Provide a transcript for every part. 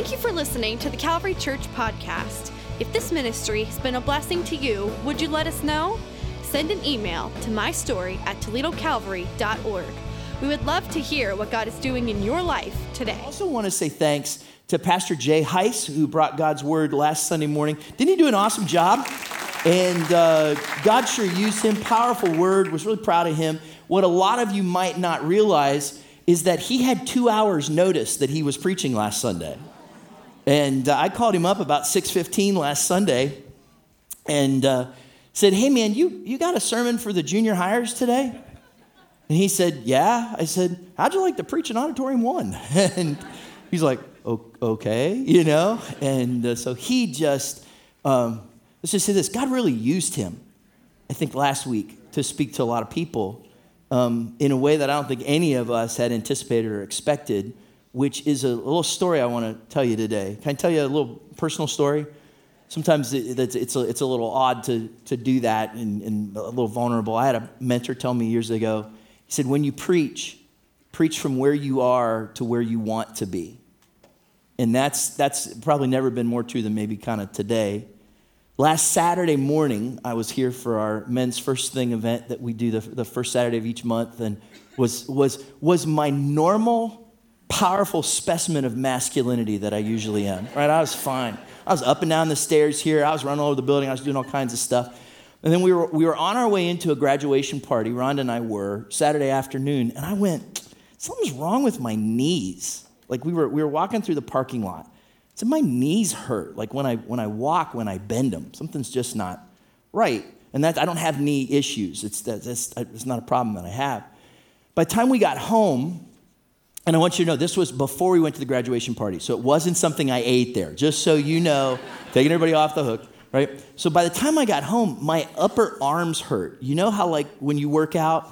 Thank you for listening to the Calvary Church podcast. If this ministry has been a blessing to you, would you let us know? Send an email to mystory at toledocalvary.org. We would love to hear what God is doing in your life today. I also want to say thanks to Pastor Jay Heiss, who brought God's word last Sunday morning. Didn't he do an awesome job? And uh, God sure used him. Powerful word. Was really proud of him. What a lot of you might not realize is that he had two hours notice that he was preaching last Sunday. And uh, I called him up about 6:15 last Sunday, and uh, said, "Hey man, you you got a sermon for the junior highers today?" And he said, "Yeah." I said, "How'd you like to preach in auditorium one?" and he's like, "Okay," you know. And uh, so he just um, let's just say this: God really used him. I think last week to speak to a lot of people um, in a way that I don't think any of us had anticipated or expected which is a little story I want to tell you today. Can I tell you a little personal story? Sometimes it's, a, it's a little odd to, to do that and, and a little vulnerable. I had a mentor tell me years ago, he said, when you preach, preach from where you are to where you want to be. And that's, that's probably never been more true than maybe kind of today. Last Saturday morning, I was here for our men's first thing event that we do the, the first Saturday of each month, and was, was, was my normal powerful specimen of masculinity that I usually am, right? I was fine. I was up and down the stairs here. I was running all over the building. I was doing all kinds of stuff. And then we were, we were on our way into a graduation party, Rhonda and I were, Saturday afternoon, and I went, something's wrong with my knees. Like we were, we were walking through the parking lot. So my knees hurt. Like when I, when I walk, when I bend them, something's just not right. And that, I don't have knee issues. It's, that's, it's not a problem that I have. By the time we got home, and I want you to know this was before we went to the graduation party. So it wasn't something I ate there, just so you know, taking everybody off the hook, right? So by the time I got home, my upper arms hurt. You know how, like, when you work out,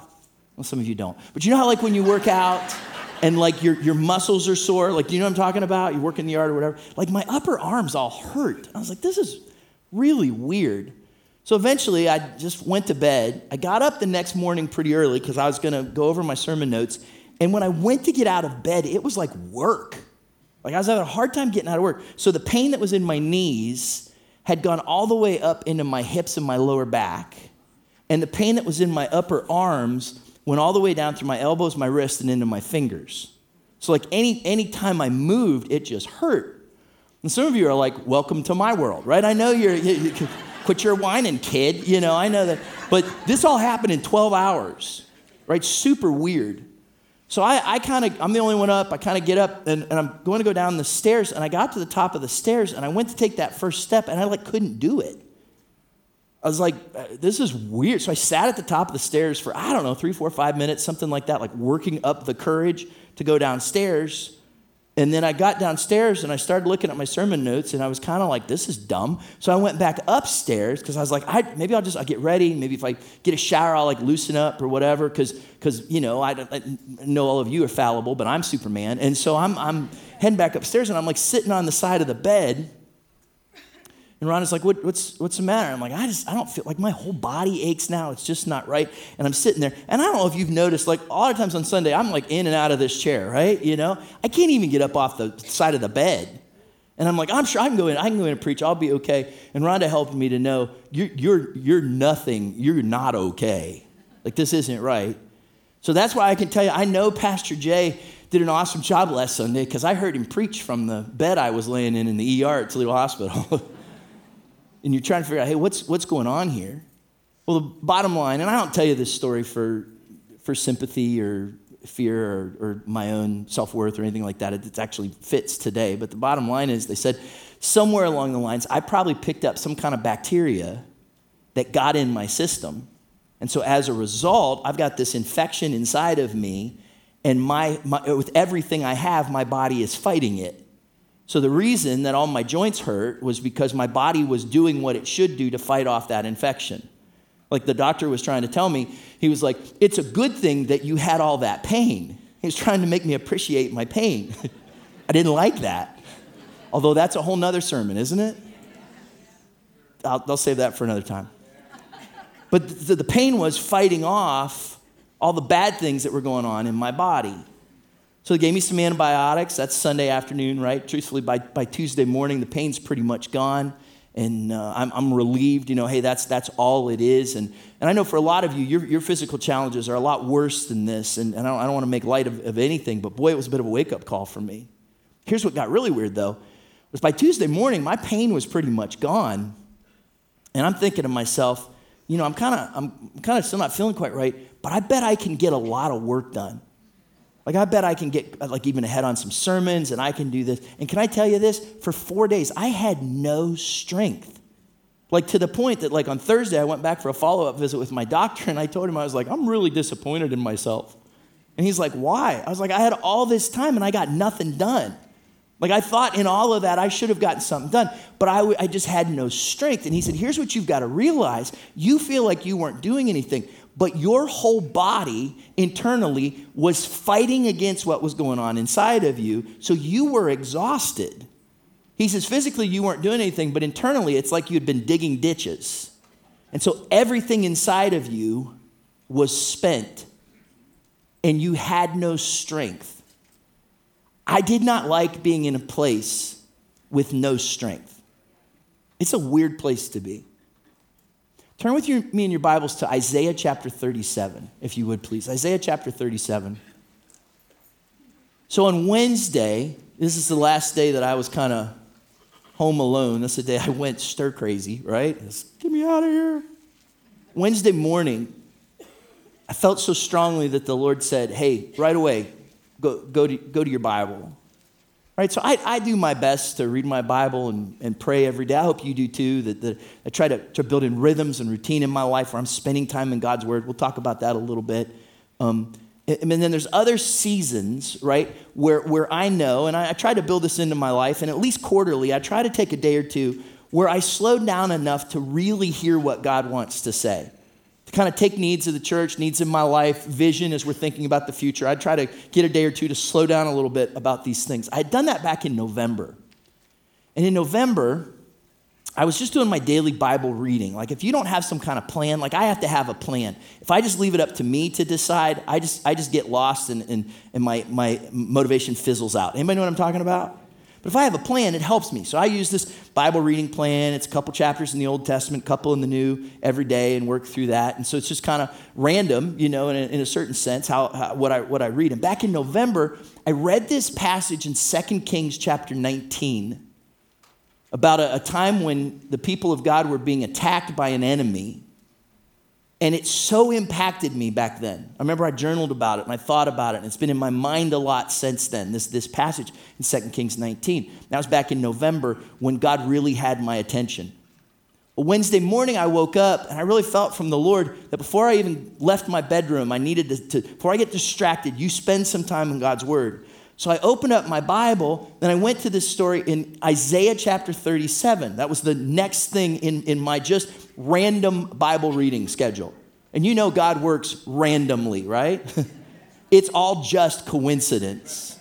well, some of you don't, but you know how, like, when you work out and, like, your, your muscles are sore? Like, do you know what I'm talking about? You work in the yard or whatever. Like, my upper arms all hurt. I was like, this is really weird. So eventually, I just went to bed. I got up the next morning pretty early because I was going to go over my sermon notes and when I went to get out of bed, it was like work. Like I was having a hard time getting out of work. So the pain that was in my knees had gone all the way up into my hips and my lower back. And the pain that was in my upper arms went all the way down through my elbows, my wrists, and into my fingers. So like any any time I moved, it just hurt. And some of you are like, "Welcome to my world," right? I know you're. You, you, quit your whining, kid. You know, I know that. But this all happened in 12 hours, right? Super weird. So I, I kind of, I'm the only one up. I kind of get up and, and, I'm going to go down the stairs. And I got to the top of the stairs and I went to take that first step and I like couldn't do it. I was like, uh, this is weird. So I sat at the top of the stairs for, I don't know, three, four, five minutes, something like that, like working up the courage to go downstairs. And then I got downstairs and I started looking at my sermon notes and I was kind of like, this is dumb. So I went back upstairs because I was like, I, maybe I'll just I'll get ready. Maybe if I get a shower, I'll like loosen up or whatever. Because, because you know, I, I know all of you are fallible, but I'm Superman. And so I'm, I'm heading back upstairs and I'm like sitting on the side of the bed and Rhonda's like, what, what's, what's the matter? I'm like, I just, I don't feel like my whole body aches now. It's just not right. And I'm sitting there. And I don't know if you've noticed, like, a lot of times on Sunday, I'm like in and out of this chair, right? You know, I can't even get up off the side of the bed. And I'm like, I'm sure I can go in, I can go in and preach. I'll be okay. And Rhonda helped me to know you're, you're, you're nothing. You're not okay. Like, this isn't right. So that's why I can tell you, I know Pastor Jay did an awesome job last Sunday because I heard him preach from the bed I was laying in in the ER at Toledo Hospital. and you're trying to figure out, hey, what's, what's going on here? Well, the bottom line, and I don't tell you this story for, for sympathy or fear or, or my own self worth or anything like that. It, it actually fits today. But the bottom line is they said somewhere along the lines, I probably picked up some kind of bacteria that got in my system. And so as a result, I've got this infection inside of me, and my, my, with everything I have, my body is fighting it. So the reason that all my joints hurt was because my body was doing what it should do to fight off that infection. Like the doctor was trying to tell me, he was like, It's a good thing that you had all that pain. He was trying to make me appreciate my pain. I didn't like that. Although that's a whole nother sermon, isn't it? I'll, I'll save that for another time. But the, the pain was fighting off all the bad things that were going on in my body. So they gave me some antibiotics. That's Sunday afternoon, right? Truthfully, by, by Tuesday morning, the pain's pretty much gone. And uh, I'm, I'm relieved, you know, hey, that's, that's all it is. And, and I know for a lot of you, your, your physical challenges are a lot worse than this. And, and I don't, I don't want to make light of, of anything, but boy, it was a bit of a wake up call for me. Here's what got really weird, though was by Tuesday morning, my pain was pretty much gone. And I'm thinking to myself, you know, I'm kind of I'm kind of still not feeling quite right, but I bet I can get a lot of work done. Like I bet I can get uh, like even ahead on some sermons and I can do this. And can I tell you this? For 4 days I had no strength. Like to the point that like on Thursday I went back for a follow-up visit with my doctor and I told him I was like I'm really disappointed in myself. And he's like, "Why?" I was like, "I had all this time and I got nothing done." Like I thought in all of that, I should have gotten something done, but I, I just had no strength. And he said, Here's what you've got to realize you feel like you weren't doing anything, but your whole body internally was fighting against what was going on inside of you, so you were exhausted. He says, Physically, you weren't doing anything, but internally, it's like you'd been digging ditches. And so everything inside of you was spent, and you had no strength. I did not like being in a place with no strength. It's a weird place to be. Turn with me and your Bibles to Isaiah chapter 37, if you would please. Isaiah chapter 37. So on Wednesday, this is the last day that I was kind of home alone. That's the day I went stir crazy, right? Get me out of here. Wednesday morning, I felt so strongly that the Lord said, Hey, right away, go, go, to, go to your Bible. Right, so I, I do my best to read my Bible and, and pray every day. I hope you do too. That, that I try to, to build in rhythms and routine in my life where I'm spending time in God's Word. We'll talk about that a little bit. Um, and, then there's other seasons, right, where, where I know, and I, I try to build this into my life, and at least quarterly, I try to take a day or two where I slow down enough to really hear what God wants to say to kind of take needs of the church, needs in my life, vision as we're thinking about the future. I'd try to get a day or two to slow down a little bit about these things. I had done that back in November. And in November, I was just doing my daily Bible reading. Like if you don't have some kind of plan, like I have to have a plan. If I just leave it up to me to decide, I just I just get lost and, and, and my, my motivation fizzles out. Anybody know what I'm talking about? But if I have a plan, it helps me. So I use this Bible reading plan. It's a couple chapters in the Old Testament, couple in the New every day, and work through that. And so it's just kind of random, you know, in a, in a certain sense, how, how, what, I, what I read. And back in November, I read this passage in 2 Kings chapter 19 about a, a time when the people of God were being attacked by an enemy. And it so impacted me back then. I remember I journaled about it and I thought about it, and it's been in my mind a lot since then, this, this passage in 2 Kings 19. That was back in November when God really had my attention. A Wednesday morning, I woke up and I really felt from the Lord that before I even left my bedroom, I needed to, to before I get distracted, you spend some time in God's Word. So I opened up my Bible, and I went to this story in Isaiah chapter 37. That was the next thing in, in my just random Bible reading schedule. And you know God works randomly, right? it's all just coincidence.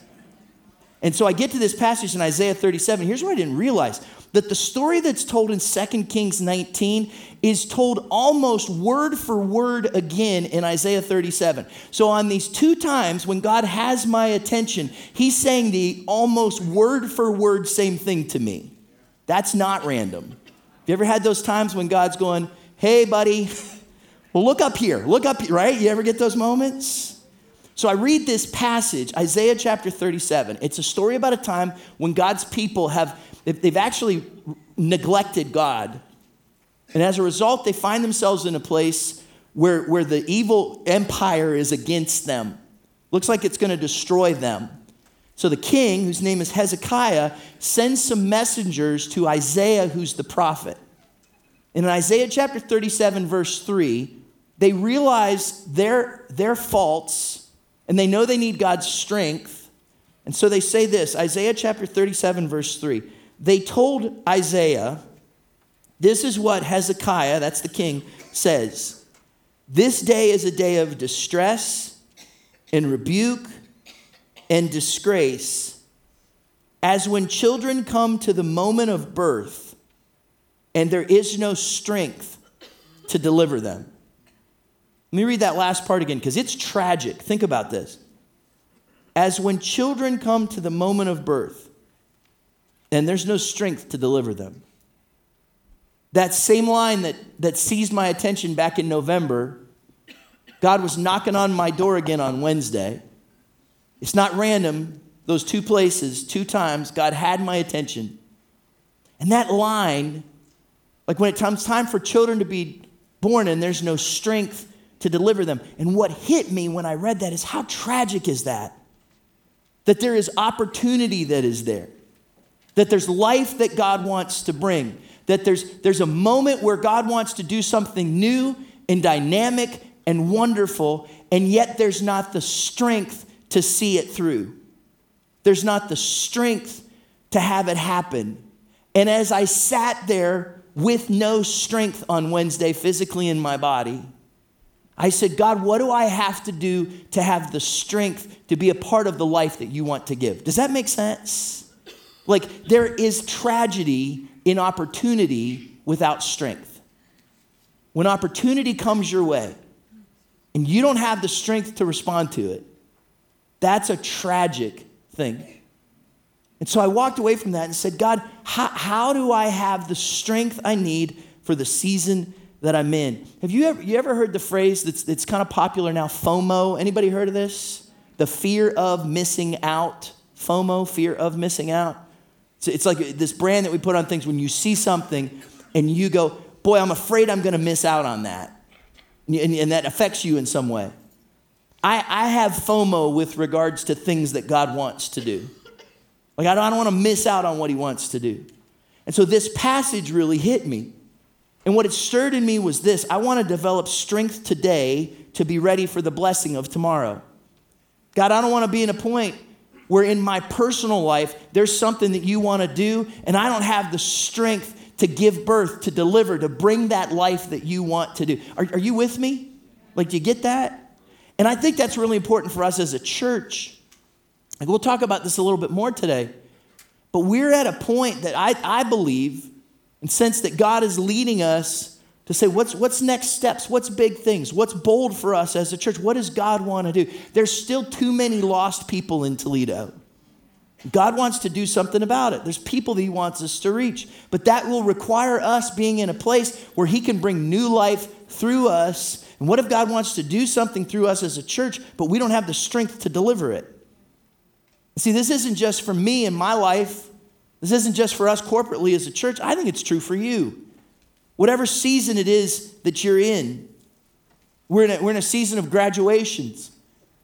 And so I get to this passage in Isaiah 37. Here's what I didn't realize that the story that's told in 2 Kings 19 is told almost word for word again in Isaiah 37. So, on these two times when God has my attention, He's saying the almost word for word same thing to me. That's not random. You ever had those times when God's going, hey, buddy, well, look up here, look up right? You ever get those moments? So I read this passage, Isaiah chapter 37. It's a story about a time when God's people have, they've actually neglected God and as a result, they find themselves in a place where, where the evil empire is against them. Looks like it's going to destroy them. So the king, whose name is Hezekiah, sends some messengers to Isaiah, who's the prophet. In Isaiah chapter 37, verse 3, they realize their, their faults and they know they need God's strength. And so they say this Isaiah chapter 37, verse 3. They told Isaiah, this is what Hezekiah, that's the king, says. This day is a day of distress and rebuke and disgrace, as when children come to the moment of birth and there is no strength to deliver them. Let me read that last part again because it's tragic. Think about this. as when children come to the moment of birth and there's no strength to deliver them. That same line that, that seized my attention back in November, God was knocking on my door again on Wednesday. It's not random. Those two places, two times, God had my attention. And that line, like when it comes time for children to be born and there's no strength to deliver them. And what hit me when I read that is how tragic is that? That there is opportunity that is there, that there's life that God wants to bring, that there's, there's a moment where God wants to do something new and dynamic and wonderful, and yet there's not the strength to see it through. There's not the strength to have it happen. And as I sat there with no strength on Wednesday physically in my body, I said, God, what do I have to do to have the strength to be a part of the life that you want to give? Does that make sense? Like, there is tragedy in opportunity without strength. When opportunity comes your way and you don't have the strength to respond to it, that's a tragic thing. And so I walked away from that and said, God, how, how do I have the strength I need for the season that I'm in. Have you ever, you ever heard the phrase that's, that's kind of popular now, FOMO? Anybody heard of this? The fear of missing out. FOMO, fear of missing out. So it's like this brand that we put on things when you see something and you go, boy, I'm afraid I'm going to miss out on that. And, and, that affects you in some way. I, I have FOMO with regards to things that God wants to do. Like, I don't, I don't want to miss out on what He wants to do. And so this passage really hit me. And what it stirred in me was this I want to develop strength today to be ready for the blessing of tomorrow. God, I don't want to be in a point where in my personal life there's something that you want to do and I don't have the strength to give birth, to deliver, to bring that life that you want to do. Are, are you with me? Like, do you get that? And I think that's really important for us as a church. Like, we'll talk about this a little bit more today. But we're at a point that I, I believe and sense that God is leading us to say, what's, what's next steps? What's big things? What's bold for us as a church? What does God want to do? There's still too many lost people in Toledo. God wants to do something about it. There's people that He wants us to reach. But that will require us being in a place where He can bring new life through us. And what if God wants to do something through us as a church, but we don't have the strength to deliver it? See, this isn't just for me and my life. This isn't just for us corporately as a church. I think it's true for you. Whatever season it is that you're in, we're in a, we're in a season of graduations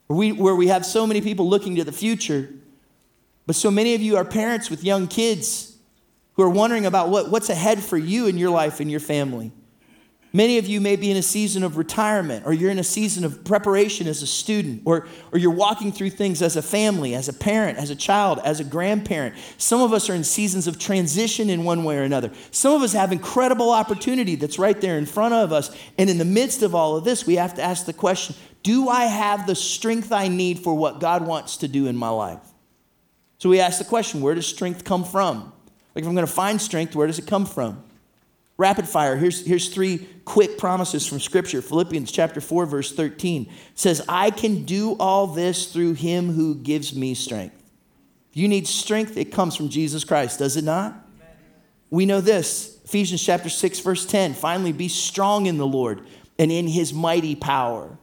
where we, where we have so many people looking to the future, but so many of you are parents with young kids who are wondering about what, what's ahead for you in your life and your family. Many of you may be in a season of retirement, or you're in a season of preparation as a student, or, or you're walking through things as a family, as a parent, as a child, as a grandparent. Some of us are in seasons of transition in one way or another. Some of us have incredible opportunity that's right there in front of us. And in the midst of all of this, we have to ask the question Do I have the strength I need for what God wants to do in my life? So we ask the question Where does strength come from? Like, if I'm going to find strength, where does it come from? Rapid fire. Here's, here's three quick promises from Scripture. Philippians chapter 4, verse 13 says, I can do all this through him who gives me strength. You need strength, it comes from Jesus Christ, does it not? We know this. Ephesians chapter 6, verse 10. Finally, be strong in the Lord and in his mighty power.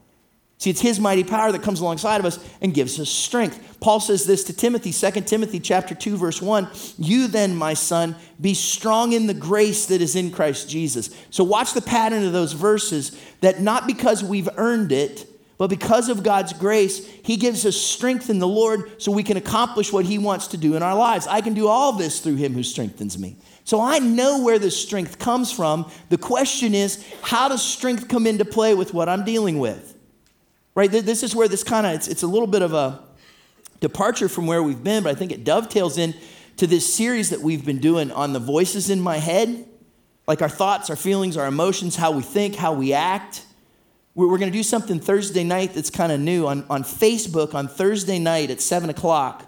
See, it's his mighty power that comes alongside of us and gives us strength. Paul says this to Timothy, 2 Timothy chapter 2 verse 1, "You then, my son, be strong in the grace that is in Christ Jesus." So watch the pattern of those verses that not because we've earned it, but because of God's grace, he gives us strength in the Lord so we can accomplish what he wants to do in our lives. I can do all this through him who strengthens me. So I know where this strength comes from. The question is, how does strength come into play with what I'm dealing with? Right? This is where this kind of, it's, it's a little bit of a departure from where we've been, but I think it dovetails in to this series that we've been doing on the voices in my head, like our thoughts, our feelings, our emotions, how we think, how we act. We're, we're going to do something Thursday night that's kind of new. On, on Facebook, on Thursday night at 7 o'clock,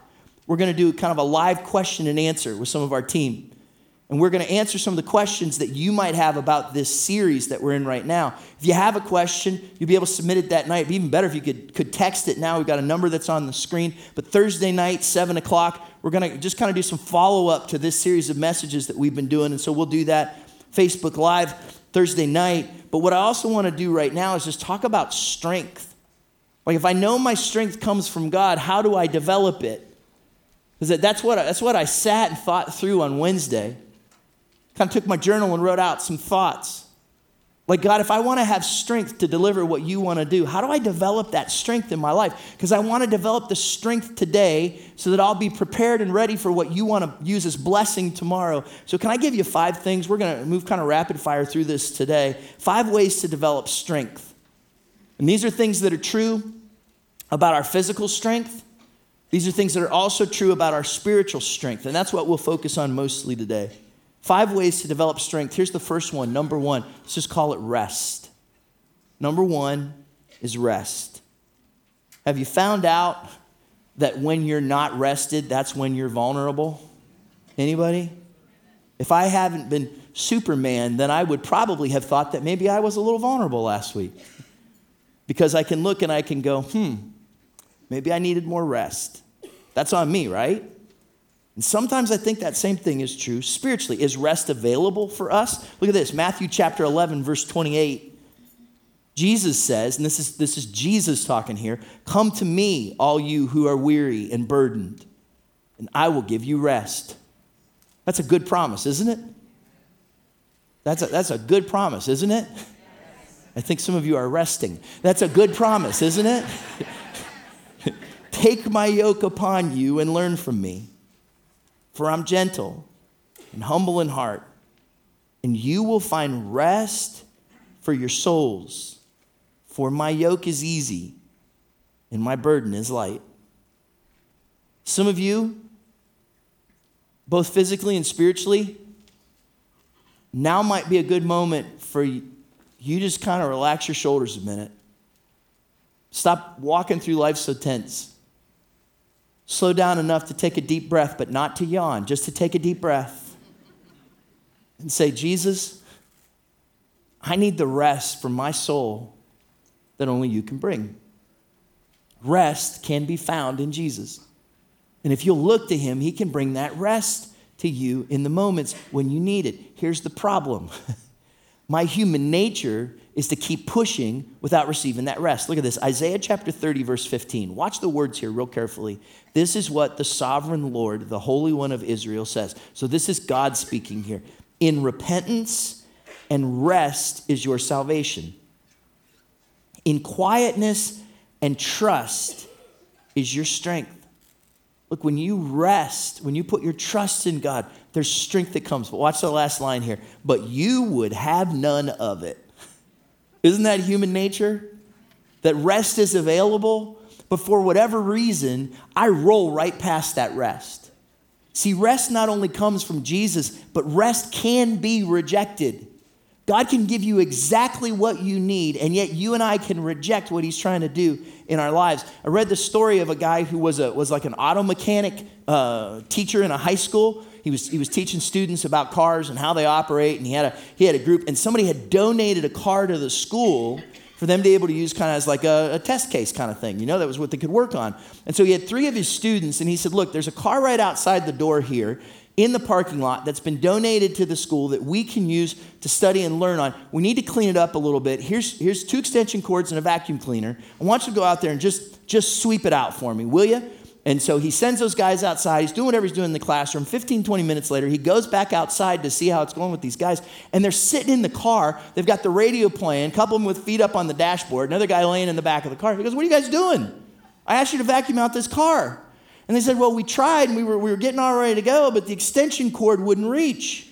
we're going to do kind of a live question and answer with some of our team. And we're going to answer some of the questions that you might have about this series that we're in right now. If you have a question, you'll be able to submit it that night. It'd be even better if you could, could text it now. We've got a number that's on the screen. But Thursday night, 7 o'clock, we're going to just kind of do some follow up to this series of messages that we've been doing. And so we'll do that Facebook Live Thursday night. But what I also want to do right now is just talk about strength. Like, if I know my strength comes from God, how do I develop it? Because that's what, that's what I sat and thought through on Wednesday. Kind of took my journal and wrote out some thoughts. Like, God, if I want to have strength to deliver what you want to do, how do I develop that strength in my life? Because I want to develop the strength today so that I'll be prepared and ready for what you want to use as blessing tomorrow. So, can I give you five things? We're going to move kind of rapid fire through this today. Five ways to develop strength. And these are things that are true about our physical strength, these are things that are also true about our spiritual strength. And that's what we'll focus on mostly today. Five ways to develop strength. Here's the first one. Number one, let's just call it rest. Number one is rest. Have you found out that when you're not rested, that's when you're vulnerable? Anybody? If I haven't been Superman, then I would probably have thought that maybe I was a little vulnerable last week. Because I can look and I can go, hmm, maybe I needed more rest. That's on me, right? And sometimes I think that same thing is true spiritually. Is rest available for us? Look at this Matthew chapter 11, verse 28. Jesus says, and this is, this is Jesus talking here Come to me, all you who are weary and burdened, and I will give you rest. That's a good promise, isn't it? That's a, that's a good promise, isn't it? I think some of you are resting. That's a good promise, isn't it? Take my yoke upon you and learn from me. For I'm gentle and humble in heart, and you will find rest for your souls. For my yoke is easy and my burden is light. Some of you, both physically and spiritually, now might be a good moment for you, just kind of relax your shoulders a minute. Stop walking through life so tense. Slow down enough to take a deep breath, but not to yawn, just to take a deep breath and say, Jesus, I need the rest for my soul that only you can bring. Rest can be found in Jesus. And if you'll look to him, he can bring that rest to you in the moments when you need it. Here's the problem my human nature is to keep pushing without receiving that rest. Look at this Isaiah chapter 30, verse 15. Watch the words here real carefully. This is what the sovereign Lord, the Holy One of Israel, says. So this is God speaking here. In repentance and rest is your salvation, in quietness and trust is your strength. Look, when you rest, when you put your trust in God, there's strength that comes. But watch the last line here. But you would have none of it. Isn't that human nature? That rest is available, but for whatever reason, I roll right past that rest. See, rest not only comes from Jesus, but rest can be rejected. God can give you exactly what you need, and yet you and I can reject what He's trying to do in our lives. I read the story of a guy who was, a, was like an auto mechanic uh, teacher in a high school he was, he was teaching students about cars and how they operate, and he had, a, he had a group, and somebody had donated a car to the school for them to be able to use kind of as like a, a, test case kind of thing. You know, that was what they could work on. And so he had three of his students, and he said, Look, there's a car right outside the door here in the parking lot that's been donated to the school that we can use to study and learn on. We need to clean it up a little bit. Here's, here's two extension cords and a vacuum cleaner. I want you to go out there and just, just sweep it out for me, will you? And so he sends those guys outside. He's doing whatever he's doing in the classroom. 15, 20 minutes later, he goes back outside to see how it's going with these guys. And they're sitting in the car. They've got the radio playing, couple of them with feet up on the dashboard, another guy laying in the back of the car. He goes, What are you guys doing? I asked you to vacuum out this car. And they said, Well, we tried and we were, we were getting all ready to go, but the extension cord wouldn't reach.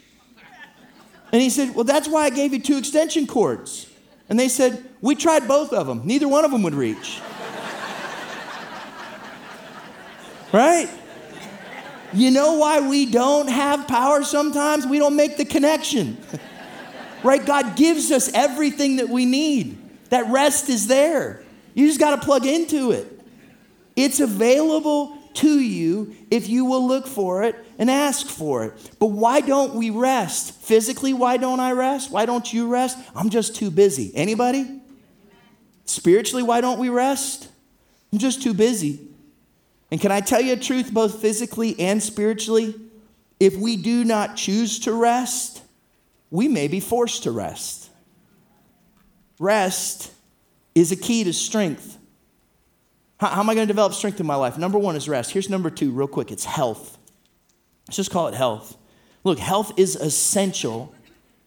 And he said, Well, that's why I gave you two extension cords. And they said, We tried both of them. Neither one of them would reach. Right? You know why we don't have power sometimes? We don't make the connection. right? God gives us everything that we need. That rest is there. You just got to plug into it. It's available to you if you will look for it and ask for it. But why don't we rest? Physically, why don't I rest? Why don't you rest? I'm just too busy. Anybody? Spiritually, why don't we rest? I'm just too busy. And can I tell you a truth, both physically and spiritually? If we do not choose to rest, we may be forced to rest. Rest is a key to strength. How, how am I going to develop strength in my life? Number one is rest. Here's number two, real quick it's health. Let's just call it health. Look, health is essential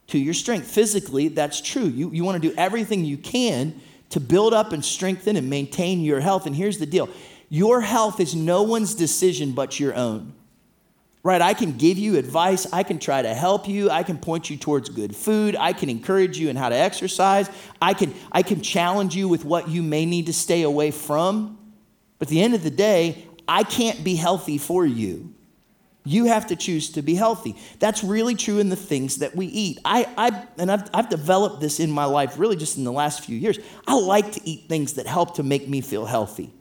to your strength. Physically, that's true. You, you want to do everything you can to build up and strengthen and maintain your health. And here's the deal your health is no one's decision but your own. Right? I can give you advice. I can try to help you. I can point you towards good food. I can encourage you in how to exercise. I can, I can challenge you with what you may need to stay away from. But at the end of the day, I can't be healthy for you. You have to choose to be healthy. That's really true in the things that we eat. I, I and I've, I've developed this in my life really just in the last few years. I like to eat things that help to make me feel healthy.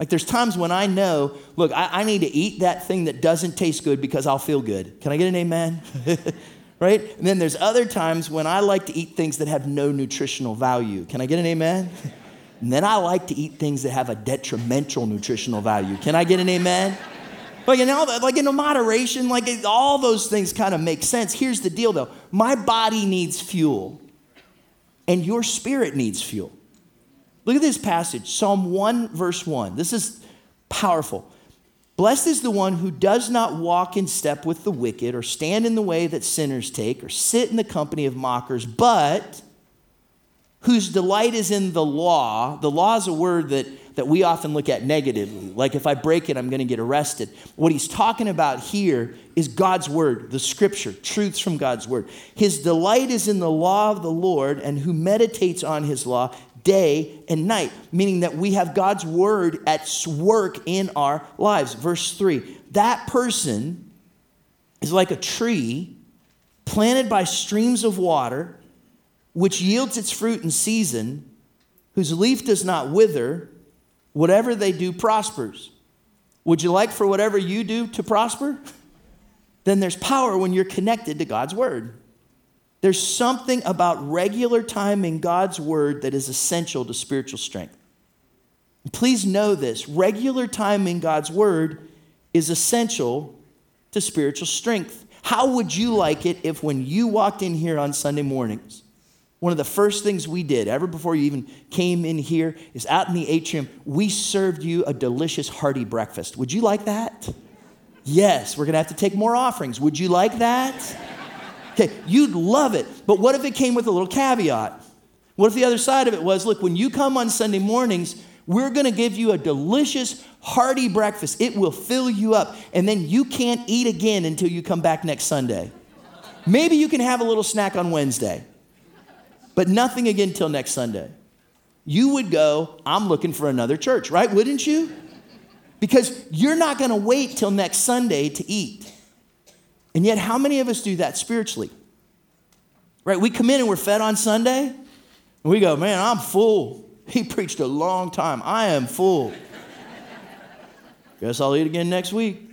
Like there's times when I know, look, I, I need to eat that thing that doesn't taste good because I'll feel good. Can I get an amen? right? And then there's other times when I like to eat things that have no nutritional value. Can I get an amen? and then I like to eat things that have a detrimental nutritional value. Can I get an amen? Like in, all, like in moderation, like all those things kind of make sense. Here's the deal though my body needs fuel, and your spirit needs fuel. Look at this passage, Psalm 1, verse 1. This is powerful. Blessed is the one who does not walk in step with the wicked, or stand in the way that sinners take, or sit in the company of mockers, but whose delight is in the law. The law is a word that that we often look at negatively. Like if I break it, I'm going to get arrested. What he's talking about here is God's word, the scripture, truths from God's word. His delight is in the law of the Lord, and who meditates on his law day and night, meaning that we have God's word at work in our lives. Verse 3 that person is like a tree planted by streams of water, which yields its fruit in season, whose leaf does not wither Whatever they do prospers. Would you like for whatever you do to prosper? Then there's power when you're connected to God's word. There's something about regular time in God's word that is essential to spiritual strength. Please know this regular time in God's word is essential to spiritual strength. How would you like it if, when you walked in here on Sunday mornings, one of the first things we did, ever before you even came in here, is out in the atrium, we served you a delicious, hearty breakfast. Would you like that? Yes, we're gonna have to take more offerings. Would you like that? Okay, you'd love it. But what if it came with a little caveat? What if the other side of it was look, when you come on Sunday mornings, we're gonna give you a delicious, hearty breakfast. It will fill you up, and then you can't eat again until you come back next Sunday. Maybe you can have a little snack on Wednesday but nothing again till next Sunday. You would go, I'm looking for another church, right? Wouldn't you? Because you're not going to wait till next Sunday to eat. And yet, how many of us do that spiritually? Right? We come in and we're fed on Sunday, and we go, Man, I'm full. He preached a long time. I am full. Guess I'll eat again next week.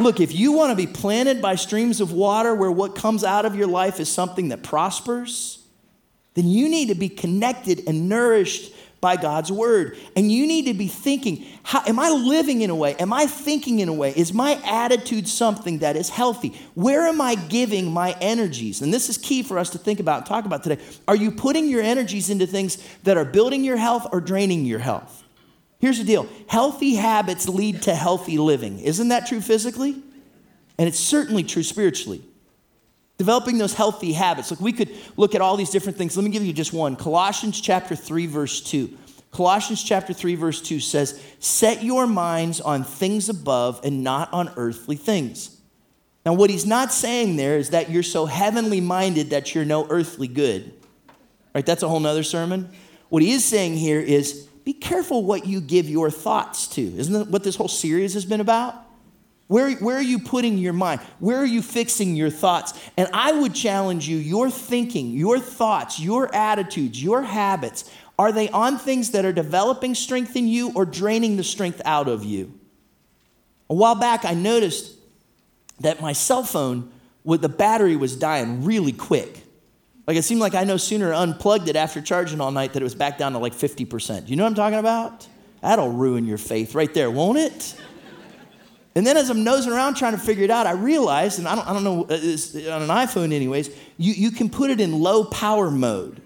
Look, if you want to be planted by streams of water where what comes out of your life is something that prospers, then you need to be connected and nourished by God's word. And you need to be thinking, how, am I living in a way? Am I thinking in a way? Is my attitude something that is healthy? Where am I giving my energies? And this is key for us to think about and talk about today. Are you putting your energies into things that are building your health or draining your health? Here's the deal healthy habits lead to healthy living. Isn't that true physically? And it's certainly true spiritually. Developing those healthy habits. Look, we could look at all these different things. Let me give you just one. Colossians chapter 3, verse 2. Colossians chapter 3, verse 2 says, Set your minds on things above and not on earthly things. Now, what he's not saying there is that you're so heavenly minded that you're no earthly good. Right? That's a whole nother sermon. What he is saying here is be careful what you give your thoughts to. Isn't that what this whole series has been about? Where, where are you putting your mind? Where are you fixing your thoughts? And I would challenge you your thinking, your thoughts, your attitudes, your habits are they on things that are developing strength in you or draining the strength out of you? A while back, I noticed that my cell phone, with the battery was dying really quick. Like it seemed like I no sooner unplugged it after charging all night that it was back down to like 50%. You know what I'm talking about? That'll ruin your faith right there, won't it? And then as I'm nosing around trying to figure it out, I realized, and I don't, I don't know, uh, on an iPhone anyways, you, you can put it in low power mode.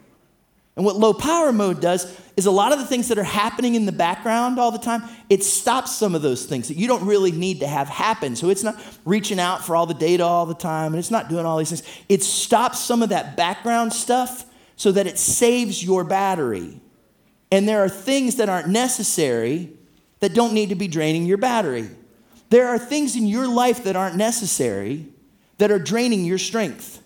And what low power mode does is a lot of the things that are happening in the background all the time, it stops some of those things that you don't really need to have happen. So it's not reaching out for all the data all the time and it's not doing all these things. It stops some of that background stuff so that it saves your battery. And there are things that aren't necessary that don't need to be draining your battery. There are things in your life that aren't necessary that are draining your strength.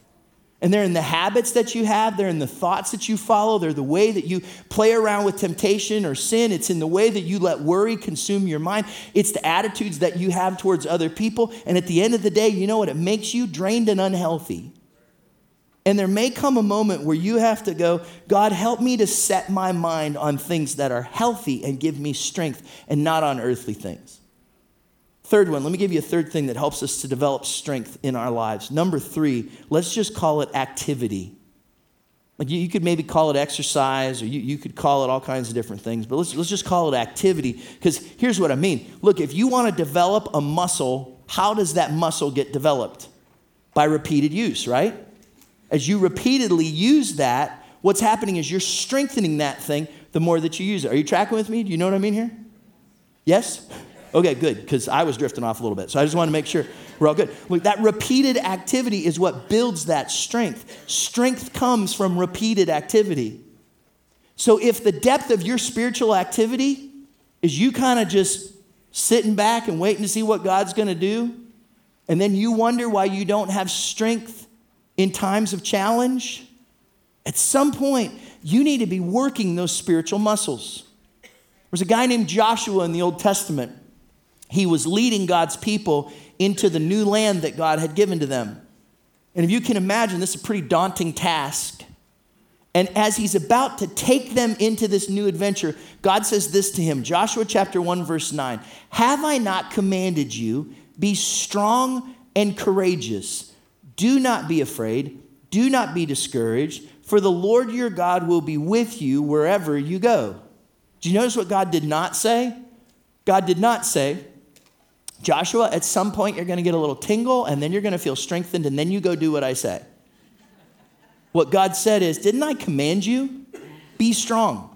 And they're in the habits that you have, they're in the thoughts that you follow, they're the way that you play around with temptation or sin, it's in the way that you let worry consume your mind, it's the attitudes that you have towards other people. And at the end of the day, you know what? It makes you drained and unhealthy. And there may come a moment where you have to go, God, help me to set my mind on things that are healthy and give me strength and not on earthly things. Third one, let me give you a third thing that helps us to develop strength in our lives. Number three, let's just call it activity. Like you, you could maybe call it exercise or you, you could call it all kinds of different things, but let's, let's just call it activity because here's what I mean. Look, if you want to develop a muscle, how does that muscle get developed? By repeated use, right? As you repeatedly use that, what's happening is you're strengthening that thing the more that you use it. Are you tracking with me? Do you know what I mean here? Yes? Okay, good, because I was drifting off a little bit. So I just want to make sure we're all good. Look, that repeated activity is what builds that strength. Strength comes from repeated activity. So if the depth of your spiritual activity is you kind of just sitting back and waiting to see what God's going to do, and then you wonder why you don't have strength in times of challenge, at some point, you need to be working those spiritual muscles. There's a guy named Joshua in the Old Testament he was leading God's people into the new land that God had given to them. And if you can imagine, this is a pretty daunting task. And as he's about to take them into this new adventure, God says this to him Joshua chapter 1, verse 9 Have I not commanded you, be strong and courageous? Do not be afraid, do not be discouraged, for the Lord your God will be with you wherever you go. Do you notice what God did not say? God did not say, Joshua, at some point you're going to get a little tingle and then you're going to feel strengthened and then you go do what I say. What God said is, Didn't I command you? Be strong.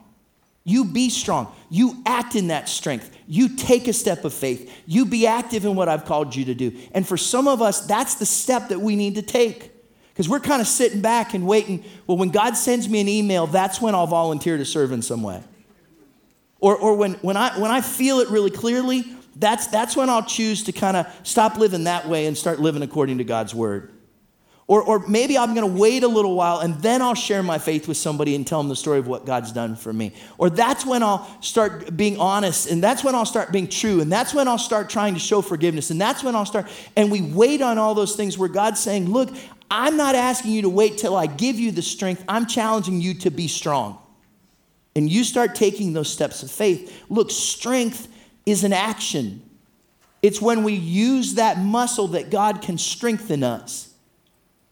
You be strong. You act in that strength. You take a step of faith. You be active in what I've called you to do. And for some of us, that's the step that we need to take. Because we're kind of sitting back and waiting. Well, when God sends me an email, that's when I'll volunteer to serve in some way. Or, or when, when, I, when I feel it really clearly, that's, that's when I'll choose to kind of stop living that way and start living according to God's word. Or, or maybe I'm going to wait a little while and then I'll share my faith with somebody and tell them the story of what God's done for me. Or that's when I'll start being honest and that's when I'll start being true and that's when I'll start trying to show forgiveness and that's when I'll start. And we wait on all those things where God's saying, Look, I'm not asking you to wait till I give you the strength, I'm challenging you to be strong. And you start taking those steps of faith. Look, strength is an action. It's when we use that muscle that God can strengthen us.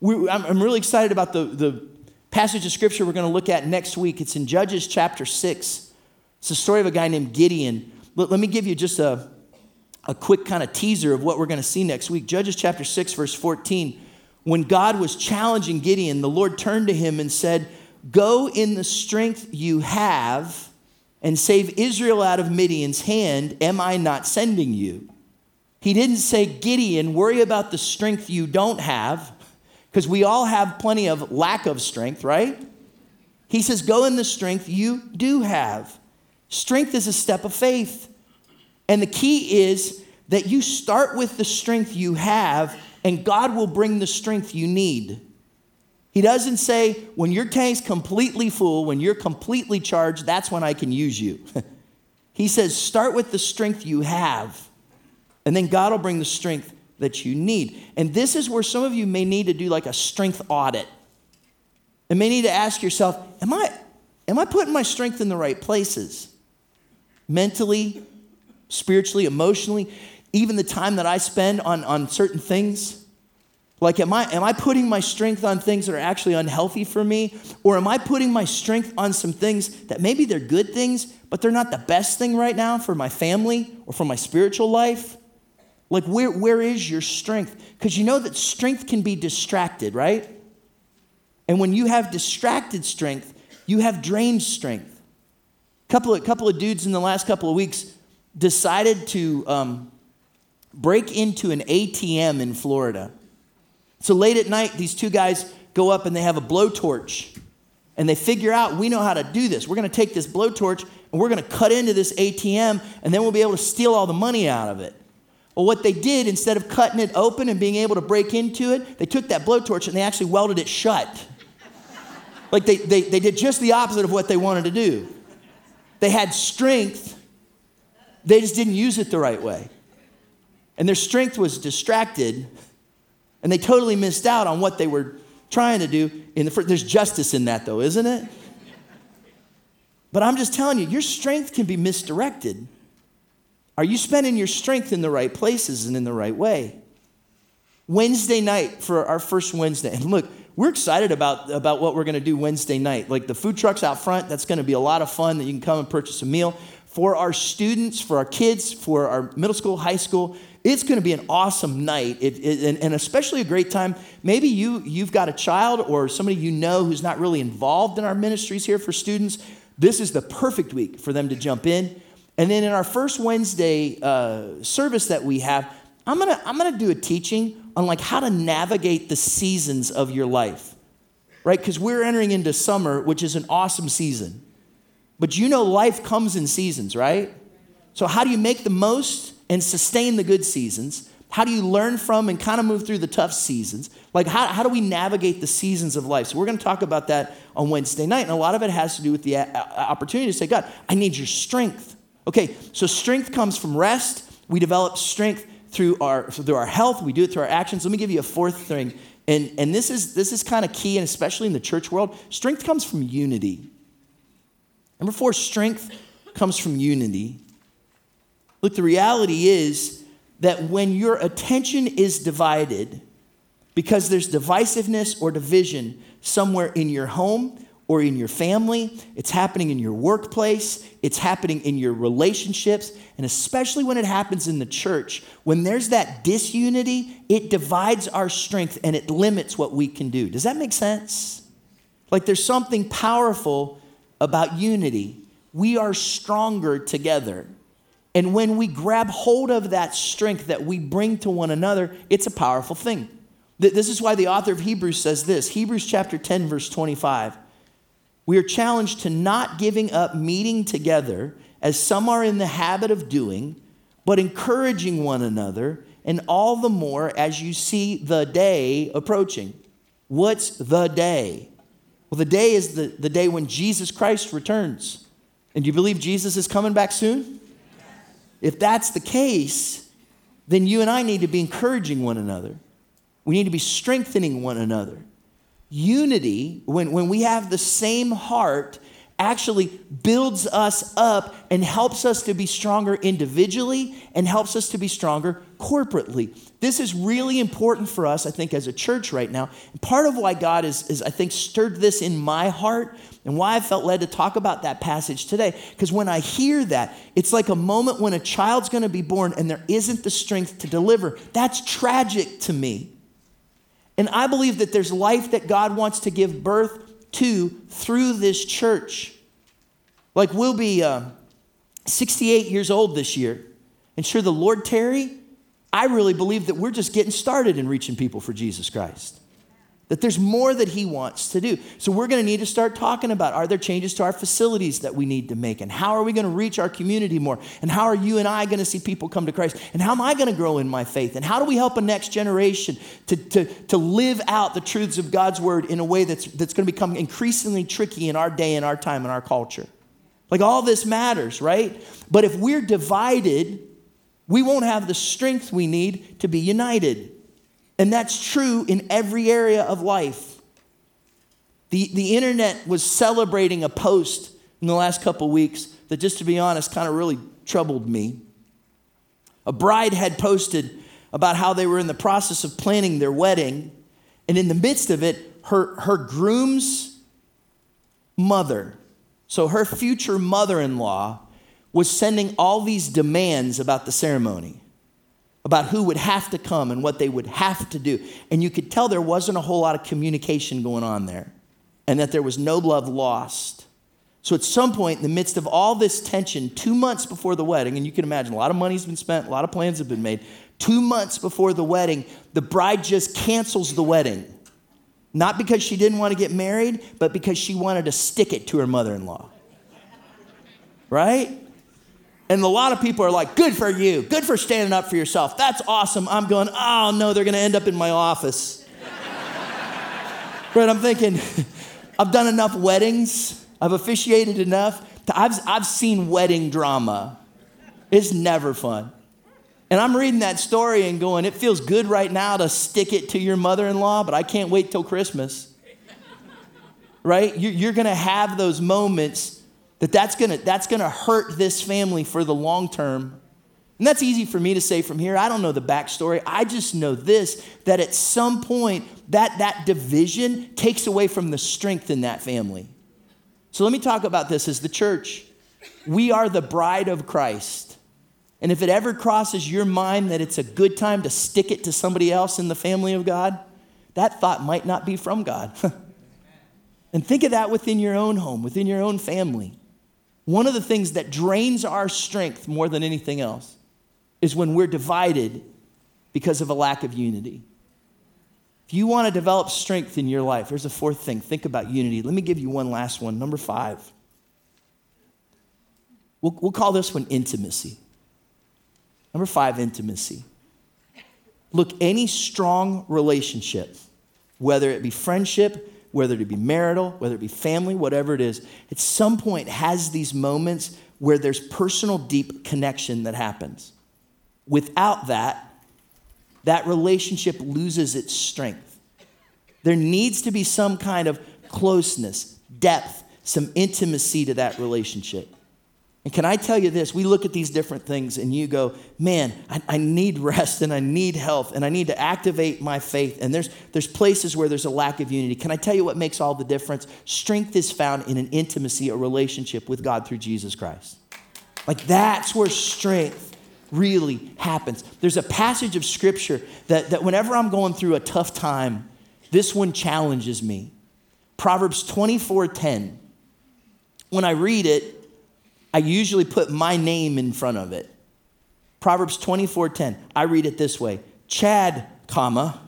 We, I'm, I'm really excited about the, the passage of scripture we're going to look at next week. It's in Judges chapter 6. It's the story of a guy named Gideon. Let, let me give you just a, a quick kind of teaser of what we're going to see next week. Judges chapter 6, verse 14. When God was challenging Gideon, the Lord turned to him and said, Go in the strength you have and save Israel out of Midian's hand, am I not sending you? He didn't say, Gideon, worry about the strength you don't have, because we all have plenty of lack of strength, right? He says, go in the strength you do have. Strength is a step of faith. And the key is that you start with the strength you have, and God will bring the strength you need. He doesn't say, when your tank's completely full, when you're completely charged, that's when I can use you. he says, start with the strength you have, and then God will bring the strength that you need. And this is where some of you may need to do like a strength audit. And may need to ask yourself, am I, am I putting my strength in the right places? Mentally, spiritually, emotionally? even the time that I spend on, on certain things? Like, am I, am I putting my strength on things that are actually unhealthy for me? Or am I putting my strength on some things that maybe they're good things, but they're not the best thing right now for my family or for my spiritual life? Like, where, where is your strength? Because you know that strength can be distracted, right? And when you have distracted strength, you have drained strength. A couple of, couple of dudes in the last couple of weeks decided to um, break into an ATM in Florida. So late at night, these two guys go up and they have a blowtorch. And they figure out, we know how to do this. We're going to take this blowtorch and we're going to cut into this ATM and then we'll be able to steal all the money out of it. Well, what they did, instead of cutting it open and being able to break into it, they took that blowtorch and they actually welded it shut. like they, they, they did just the opposite of what they wanted to do. They had strength, they just didn't use it the right way. And their strength was distracted, and they totally missed out on what they were trying to do. In the first, there's justice in that, though, isn't it? But I'm just telling you, your strength can be misdirected. Are you spending your strength in the right places and in the right way? Wednesday night for our first Wednesday. And look, we're excited about, about what we're going to do Wednesday night. Like the food trucks out front, that's going to be a lot of fun that you can come and purchase a meal. For our students, for our kids, for our middle school, high school, it's going to be an awesome night it, it, and, and, especially a great time. Maybe you, you've got a child or somebody you know who's not really involved in our ministries here for students. This is the perfect week for them to jump in. And then in our first Wednesday uh, service that we have, I'm gonna, I'm gonna do a teaching on like how to navigate the seasons of your life, right? Because we're entering into summer, which is an awesome season. But you know life comes in seasons, right? So how do you make the most and sustain the good seasons? How do you learn from and kind of move through the tough seasons? Like, how, how do we navigate the seasons of life? So, we're going to talk about that on Wednesday night. And a lot of it has to do with the uh, uh, opportunity to say, God, I need your strength. Okay, so strength comes from rest. We develop strength through our, through our health, we do it through our actions. Let me give you a fourth thing. And, and this is, this is kind of key, and especially in the church world strength comes from unity. Number four, strength comes from unity. Look, the reality is that when your attention is divided, because there's divisiveness or division somewhere in your home, or in your family, it's happening in your workplace, it's happening in your relationships, and especially when it happens in the church. When there's that disunity, it divides our strength and it limits what we can do. Does that make sense? Like there's something powerful about unity. We are stronger together. And when we grab hold of that strength that we bring to one another, it's a powerful thing. This is why the author of Hebrews says this Hebrews chapter 10, verse 25. We are challenged to not giving up meeting together as some are in the habit of doing, but encouraging one another, and all the more as you see the day approaching. What's the day? Well, the day is the, the day when Jesus Christ returns. And do you believe Jesus is coming back soon? If that's the case, then you and I need to be encouraging one another. We need to be strengthening one another unity, when, when we have the same heart, actually builds us up and helps us to be stronger individually and helps us to be stronger corporately. This is really important for us, I think, as a church right now. And part of why God is, is, I think, stirred this in my heart and why I felt led to talk about that passage today. Because when I hear that, it's like a moment when a child's going to be born and there isn't the strength to deliver. That's tragic to me. And I believe that there's life that God wants to give birth to through this church. Like we'll be uh, 68 years old this year. And sure, the Lord tarry, I really believe that we're just getting started in reaching people for Jesus Christ that there's more that he wants to do. So we're going to need to start talking about are there changes to our facilities that we need to make and how are we going to reach our community more and how are you and I going to see people come to Christ and how am I going to grow in my faith and how do we help a next generation to, to, to live out the truths of God's word in a way that's, that's going to become increasingly tricky in our day and our time and our culture. Like all this matters, right? But if we're divided, we won't have the strength we need to be united. And that's true in every area of life. The, the internet was celebrating a post in the last couple weeks that, just to be honest, kind of really troubled me. A bride had posted about how they were in the process of planning their wedding, and in the midst of it, her, her groom's mother, so her future mother in law, was sending all these demands about the ceremony, about who would have to come and what they would have to do. And you could tell there wasn't a whole lot of communication going on there, and that there was no love lost. So at some point, in the midst of all this tension, two months before the wedding, and you can imagine a lot of money's been spent, a lot of plans have been made. Two months before the wedding, the bride just cancels the wedding. Not because she didn't want to get married, but because she wanted to stick it to her mother in law. Right? And a lot of people are like, good for you, good for standing up for yourself. That's awesome. I'm going, oh no, they're going to end up in my office. but I'm thinking, I've done enough weddings I've officiated enough. To, I've, I've seen wedding drama. It's never fun. And I'm reading that story and going, it feels good right now to stick it to your mother in law, but I can't wait till Christmas. right? You're going to have those moments that that's to that's to hurt this family for the long term. And that's easy for me to say from here. I don't know the backstory. I just know this that at some point, that, that division takes away from the strength in that family. So let me talk about this as the church. We are the bride of Christ. And if it ever crosses your mind that it's a good time to stick it to somebody else in the family of God, that thought might not be from God. and think of that within your own home, within your own family. One of the things that drains our strength more than anything else is when we're divided because of a lack of unity. If you want to develop strength in your life, there's a fourth thing. Think about unity. Let me give you one last one. Number five. We'll, we'll call this one intimacy. Number five, intimacy. Look, any strong relationship, whether it be friendship, whether it be marital, whether it be family, whatever it is, at some point has these moments where there's personal, deep connection that happens. Without that, that relationship loses its strength. There needs to be some kind of closeness, depth, some intimacy to that relationship. And can I tell you this? We look at these different things and you go, man, I, I, need rest and I need health and I need to activate my faith. And there's, there's places where there's a lack of unity. Can I tell you what makes all the difference? Strength is found in an intimacy, a relationship with God through Jesus Christ. Like that's where strength really happens. There's a passage of scripture that, that whenever I'm going through a tough time, this one challenges me. Proverbs 24 10. When I read it, I usually put my name in front of it. Proverbs 24 10. I read it this way Chad, comma,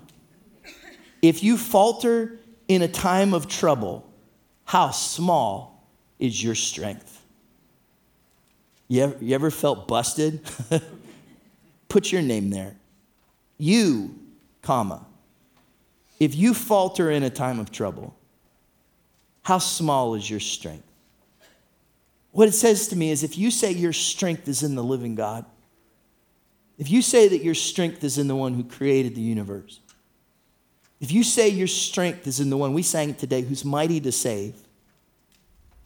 if you falter in a time of trouble, how small is your strength? You ever, you ever felt busted? Put your name there. You, comma. If you falter in a time of trouble, how small is your strength? What it says to me is if you say your strength is in the living God, if you say that your strength is in the one who created the universe, if you say your strength is in the one we sang today who's mighty to save,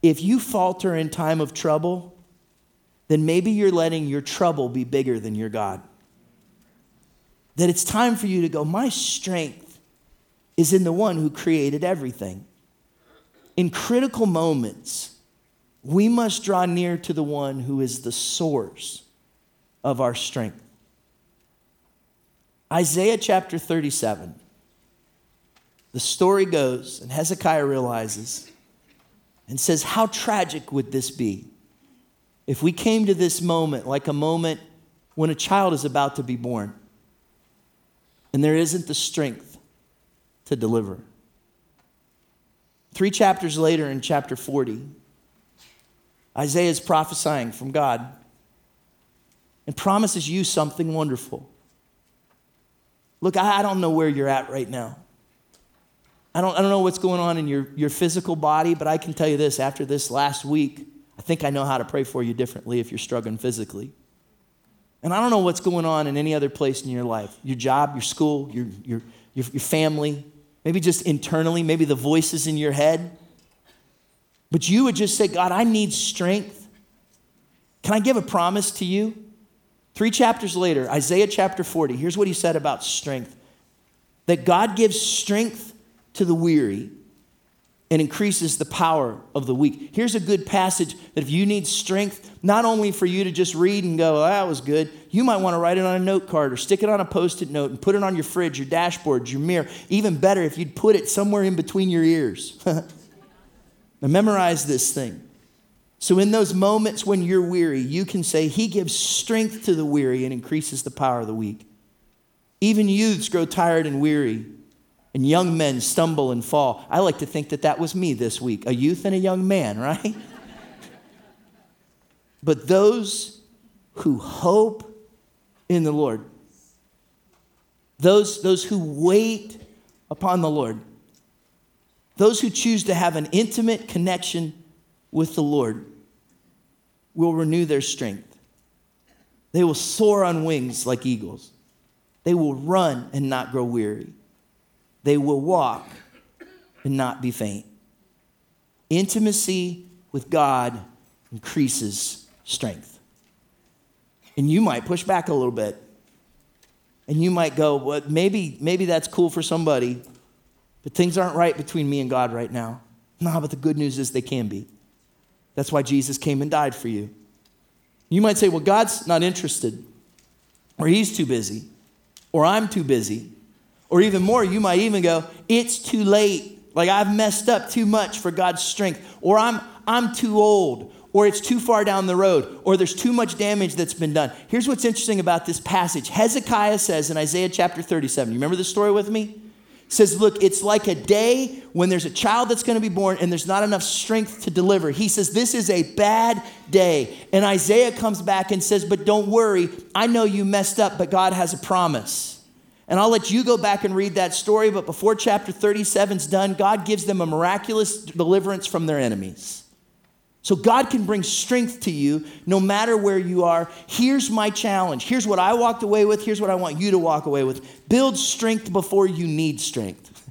if you falter in time of trouble, then maybe you're letting your trouble be bigger than your God. That it's time for you to go, my strength is in the one who created everything. In critical moments, we must draw near to the one who is the source of our strength. Isaiah chapter 37. The story goes, and Hezekiah realizes and says, How tragic would this be if we came to this moment like a moment when a child is about to be born and there isn't the strength to deliver. Three chapters later, in chapter 40, Isaiah is prophesying from God and promises you something wonderful. Look, I don't know where you're at right now. I don't, I don't know what's going on in your, your physical body, but I can tell you this after this last week, I think I know how to pray for you differently if you're struggling physically. And I don't know what's going on in any other place in your life your job, your school, your, your, your, your family, maybe just internally, maybe the voices in your head. But you would just say, God, I need strength. Can I give a promise to you? Three chapters later, Isaiah chapter 40, here's what he said about strength that God gives strength to the weary and increases the power of the weak. Here's a good passage that if you need strength, not only for you to just read and go, oh, that was good, you might want to write it on a note card or stick it on a post it note and put it on your fridge, your dashboard, your mirror. Even better if you'd put it somewhere in between your ears. now, memorize this thing. So, in those moments when you're weary, you can say, He gives strength to the weary and increases the power of the weak. Even youths grow tired and weary and young men stumble and fall. I like to think that that was me this week, a youth and a young man, right? but those who hope in the Lord, those, those who wait upon the Lord, those who choose to have an intimate connection with the Lord will renew their strength. They will soar on wings like eagles. They will run and not grow weary. They will walk and not be faint. Intimacy with God increases strength. And you might push back a little bit. And you might go, well, maybe, maybe that's cool for somebody, but things aren't right between me and God right now. No, but the good news is they can be. That's why Jesus came and died for you. You might say, well, God's not interested, or He's too busy, or I'm too busy. Or even more, you might even go, it's too late. Like I've messed up too much for God's strength. Or I'm, I'm too old. Or it's too far down the road. Or there's too much damage that's been done. Here's what's interesting about this passage Hezekiah says in Isaiah chapter 37. You remember the story with me? Says, Look, it's like a day when there's a child that's going to be born and there's not enough strength to deliver. He says, This is a bad day. And Isaiah comes back and says, But don't worry. I know you messed up, but God has a promise. And I'll let you go back and read that story, but before chapter 37 is done, God gives them a miraculous deliverance from their enemies. So God can bring strength to you no matter where you are. Here's my challenge. Here's what I walked away with. Here's what I want you to walk away with. Build strength before you need strength.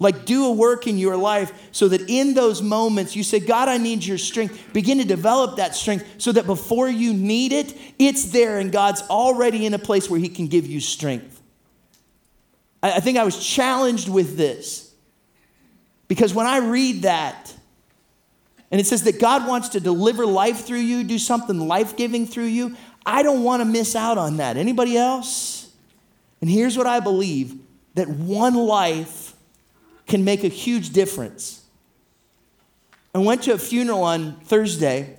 Like, do a work in your life so that in those moments you say, God, I need your strength. Begin to develop that strength so that before you need it, it's there and God's already in a place where He can give you strength. I think I was challenged with this because when I read that, and it says that God wants to deliver life through you, do something life giving through you, I don't want to miss out on that. Anybody else? And here's what I believe that one life can make a huge difference. I went to a funeral on Thursday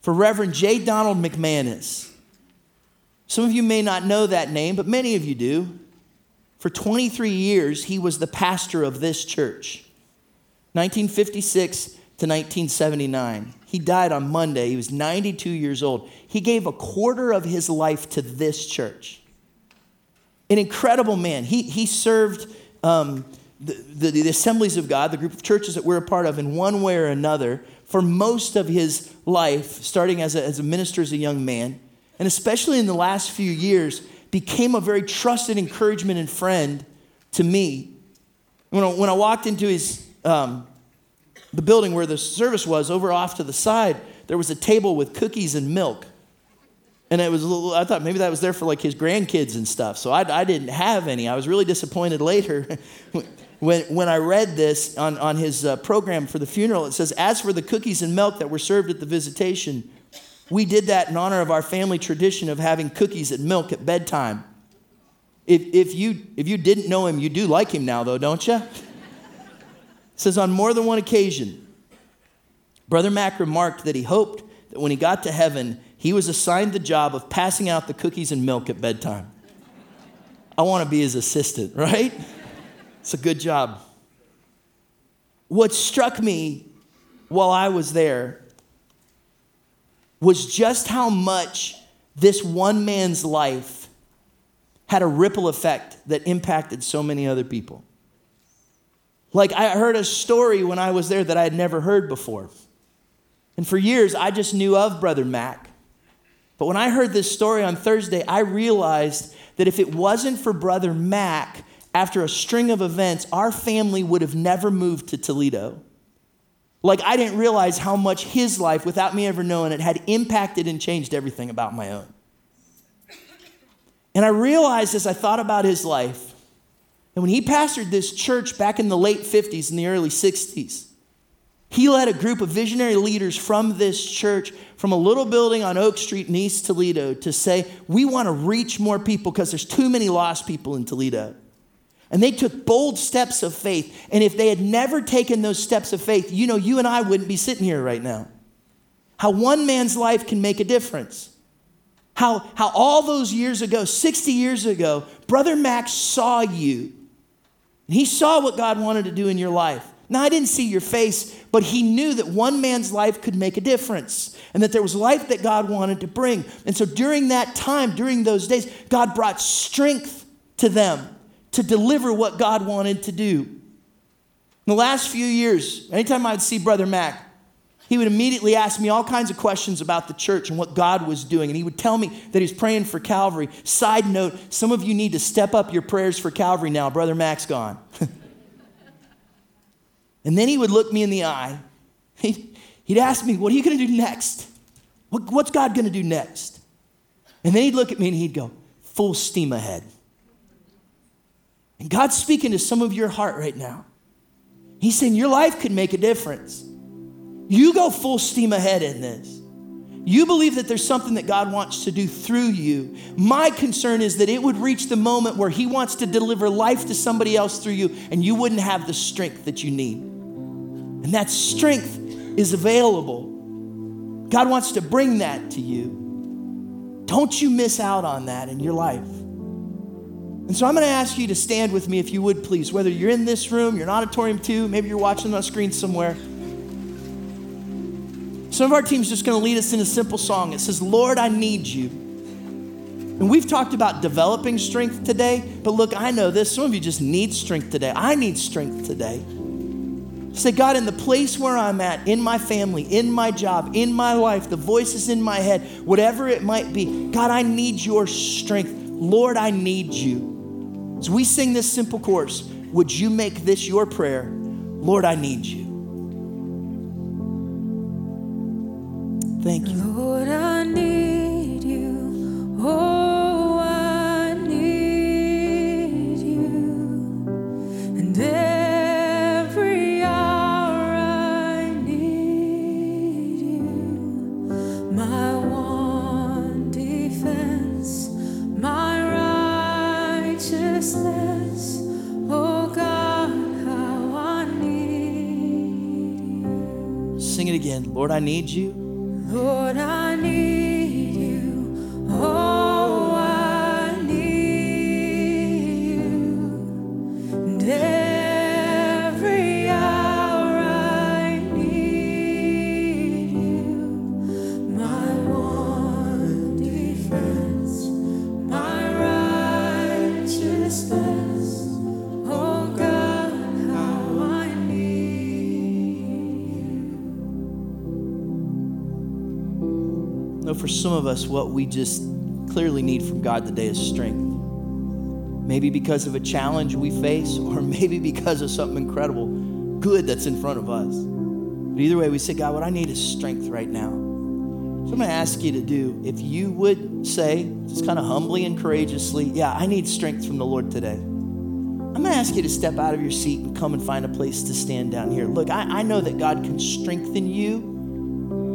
for Reverend J. Donald McManus. Some of you may not know that name, but many of you do. For 23 years, he was the pastor of this church. 1956 to 1979. He died on Monday. He was 92 years old. He gave a quarter of his life to this church. An incredible man. He, he served um, the, the, the assemblies of God, the group of churches that we're a part of, in one way or another for most of his life, starting as a, as a minister as a young man. And especially in the last few years, became a very trusted encouragement and friend to me. When I, when I walked into his, um, the building where the service was, over off to the side, there was a table with cookies and milk. And it was, little, I thought maybe that was there for like his grandkids and stuff. So I, I didn't have any. I was really disappointed later when, when I read this on, on his uh, program for the funeral. It says, As for the cookies and milk that were served at the visitation, we did that in honor of our family tradition of having cookies and milk at bedtime. If, if, you, if you didn't know him, you do like him now, though, don't you? says on more than one occasion, Brother Mac remarked that he hoped that when he got to heaven, he was assigned the job of passing out the cookies and milk at bedtime. I want to be his assistant, right? It's a good job. What struck me while I was there was just how much this one man's life had a ripple effect that impacted so many other people. Like, I heard a story when I was there that I had never heard before. And for years, I just knew of Brother Mac. But when I heard this story on Thursday, I realized that if it wasn't for Brother Mac, after a string of events, our family would have never moved to Toledo. Like I didn't realize how much his life, without me ever knowing it, had impacted and changed everything about my own. And I realized as I thought about his life, and when he pastored this church back in the late 50s and the early 60s, he led a group of visionary leaders from this church, from a little building on Oak Street in East Toledo, to say, We want to reach more people because there's too many lost people in Toledo. And they took bold steps of faith. And if they had never taken those steps of faith, you know, you and I wouldn't be sitting here right now. How one man's life can make a difference. How, how all those years ago, 60 years ago, Brother Max saw you. He saw what God wanted to do in your life. Now, I didn't see your face, but he knew that one man's life could make a difference and that there was life that God wanted to bring. And so during that time, during those days, God brought strength to them to deliver what God wanted to do. In the last few years, anytime I'd see Brother Mac, he would immediately ask me all kinds of questions about the church and what God was doing. And he would tell me that he's praying for Calvary. Side note, some of you need to step up your prayers for Calvary now. Brother Mac's gone. and then he would look me in the eye. He'd, ask me, What are you going to do next? What, what's God going to do next? And then he'd look at me and he'd go, Full steam ahead. And God's speaking to some of your heart right now. He's saying your life could make a difference. You go full steam ahead in this. You believe that there's something that God wants to do through you. My concern is that it would reach the moment where He wants to deliver life to somebody else through you, and you wouldn't have the strength that you need. And that strength is available. God wants to bring that to you. Don't you miss out on that in your life. And so I'm going to ask you to stand with me, if you would please, whether you're in this room, you're in auditorium two, maybe you're watching on screen somewhere. Some of our team's just going to lead us in a simple song. It says, Lord, I need you. And we've talked about developing strength today, but look, I know this. Some of you just need strength today. I need strength today. Say, God, in the place where I'm at, in my family, in my job, in my life, the voices in my head, whatever it might be, God, I need your strength. Lord, I need you. As we sing this simple chorus, would you make this your prayer? Lord, I need you. Thank you. Lord, I need you. Oh, I need you. And every hour I need you. My one defense, my righteousness. Oh, God, how I need you. Sing it again. Lord, I need you. Some of us, what we just clearly need from God today is strength. Maybe because of a challenge we face, or maybe because of something incredible, good that's in front of us. But either way, we say, God, what I need is strength right now. So I'm going to ask you to do, if you would say, just kind of humbly and courageously, yeah, I need strength from the Lord today. I'm going to ask you to step out of your seat and come and find a place to stand down here. Look, I, I know that God can strengthen you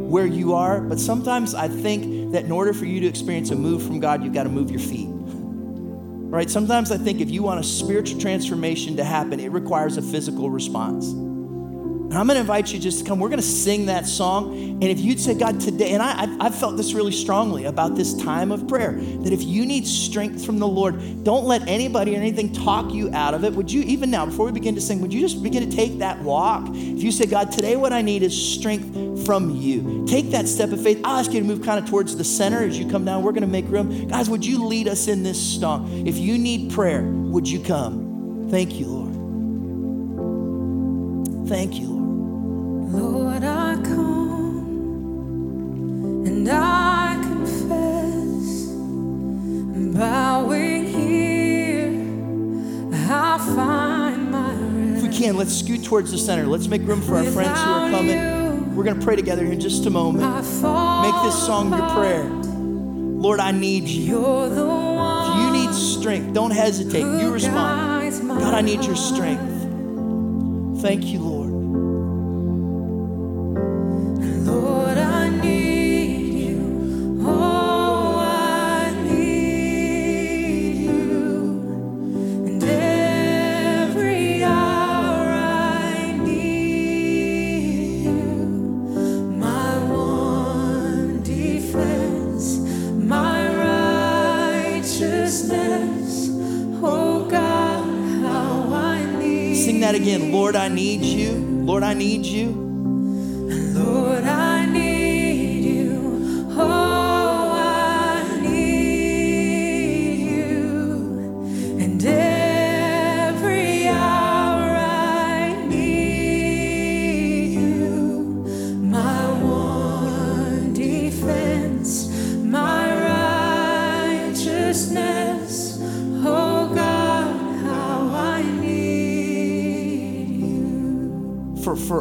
where you are, but sometimes I think that in order for you to experience a move from God, you've got to move your feet. Right? Sometimes I think if you want a spiritual transformation to happen, it requires a physical response. And I'm going to invite you just to come. We're going to sing that song. And if you'd say, God, today, and I, I've, felt this really strongly about this time of prayer, that if you need strength from the Lord, don't let anybody or anything talk you out of it. Would you, even now, before we begin to sing, would you just begin to take that walk? If you say, God, today what I need is strength from you, take that step of faith. I'll ask you to move kind of towards the center as you come down. We're going to make room. Guys, would you lead us in this song? If you need prayer, would you come? Thank you, Lord. Thank you. Let's scoot towards the center. Let's make room for our friends who are coming. We're going to pray together here in just a moment. Make this song your prayer. Lord, I need you. You're the one If you need strength, don't hesitate. You respond. God, I need your strength. Thank you. Lord, Lord, I need you.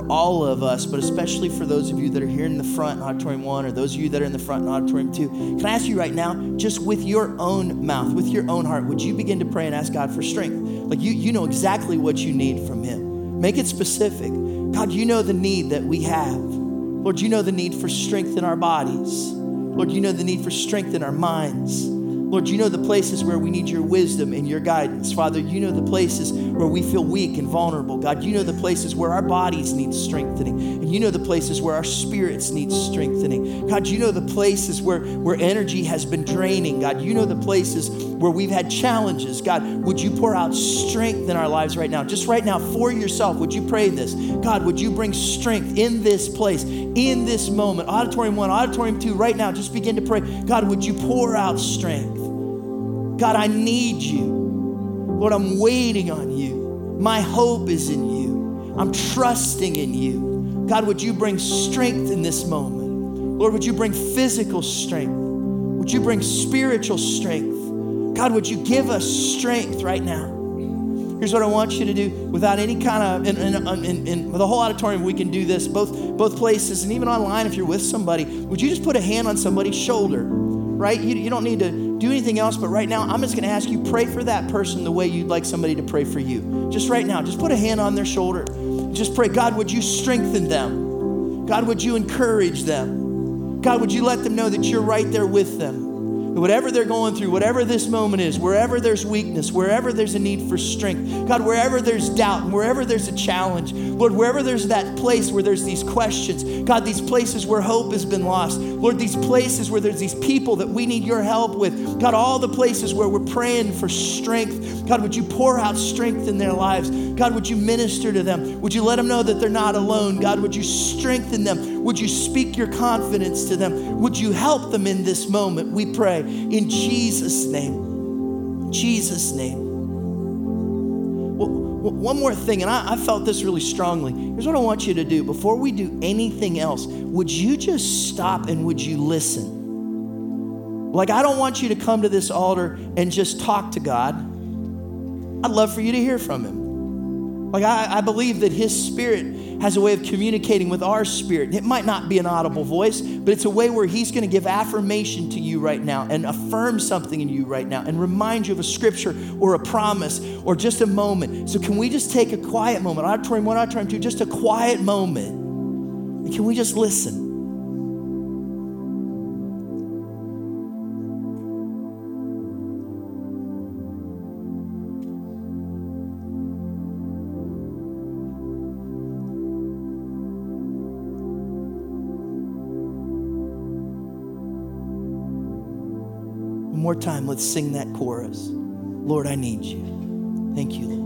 All of us, but especially for those of you that are here in the front in auditorium one or those of you that are in the front in auditorium two, can I ask you right now, just with your own mouth, with your own heart, would you begin to pray and ask God for strength? Like you, you know exactly what you need from Him. Make it specific. God, you know the need that we have. Lord, you know the need for strength in our bodies. Lord, you know the need for strength in our minds. Lord, you know the places where we need your wisdom and your guidance. Father, you know the places where we feel weak and vulnerable. God, you know the places where our bodies need strengthening. And you know the places where our spirits need strengthening. God, you know the places where, where energy has been draining. God, you know the places where we've had challenges. God, would you pour out strength in our lives right now? Just right now, for yourself, would you pray this? God, would you bring strength in this place, in this moment? Auditorium one, auditorium two, right now, just begin to pray. God, would you pour out strength? God, I need you. Lord, I'm waiting on you. My hope is in you. I'm trusting in you. God, would you bring strength in this moment? Lord, would you bring physical strength? Would you bring spiritual strength? God, would you give us strength right now? Here's what I want you to do without any kind of, in, in the whole auditorium, we can do this, both, both places, and even online if you're with somebody. Would you just put a hand on somebody's shoulder, right? You, you don't need to do anything else, but right now, I'm just gonna ask you, pray for that person the way you'd like somebody to pray for you. Just right now, just put a hand on their shoulder. Just pray, God, would you strengthen them? God, would you encourage them? God, would you let them know that you're right there with them? Whatever they're going through, whatever this moment is, wherever there's weakness, wherever there's a need for strength, God, wherever there's doubt, and wherever there's a challenge, Lord, wherever there's that place where there's these questions, God, these places where hope has been lost, Lord, these places where there's these people that we need your help with, God, all the places where we're praying for strength, God, would you pour out strength in their lives? God, would you minister to them? Would you let them know that they're not alone? God, would you strengthen them? Would you speak your confidence to them? Would you help them in this moment? We pray in Jesus' name. Jesus' name. Well, one more thing, and I, I felt this really strongly. Here's what I want you to do. Before we do anything else, would you just stop and would you listen? Like, I don't want you to come to this altar and just talk to God. I'd love for you to hear from Him. Like, I, I believe that His Spirit has a way of communicating with our spirit. It might not be an audible voice, but it's a way where He's going to give affirmation to you right now and affirm something in you right now and remind you of a scripture or a promise or just a moment. So, can we just take a quiet moment? Auditorium one, auditorium two, just a quiet moment. And can we just listen? More time, let's sing that chorus. Lord, I need you. Thank you, Lord.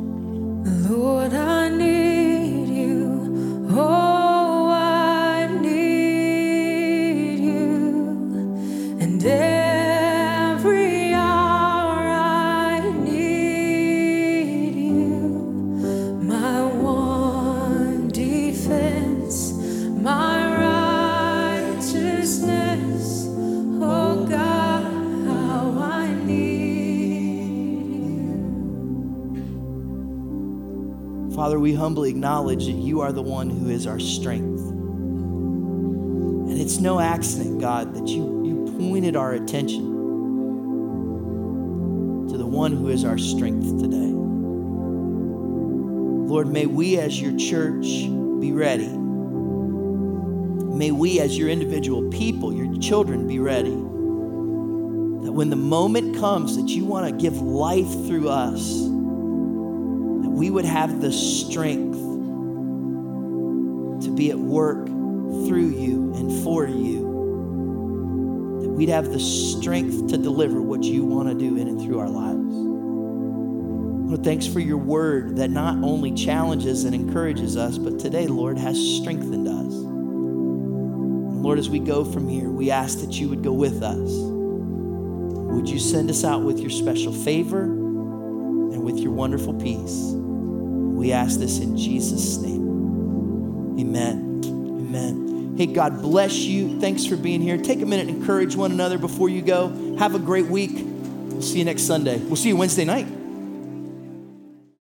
Acknowledge that you are the one who is our strength. And it's no accident, God, that you, you pointed our attention to the one who is our strength today. Lord, may we as your church be ready. May we as your individual people, your children, be ready. That when the moment comes that you want to give life through us, that we would have the strength be at work through you and for you. That we'd have the strength to deliver what you want to do in and through our lives. Lord, thanks for your word that not only challenges and encourages us, but today, Lord, has strengthened us. And Lord, as we go from here, we ask that you would go with us. Would you send us out with your special favor and with your wonderful peace? We ask this in Jesus' name. Amen. Amen. Hey, God bless you. Thanks for being here. Take a minute encourage one another before you go. Have a great week. We'll see you next Sunday. We'll see you Wednesday night.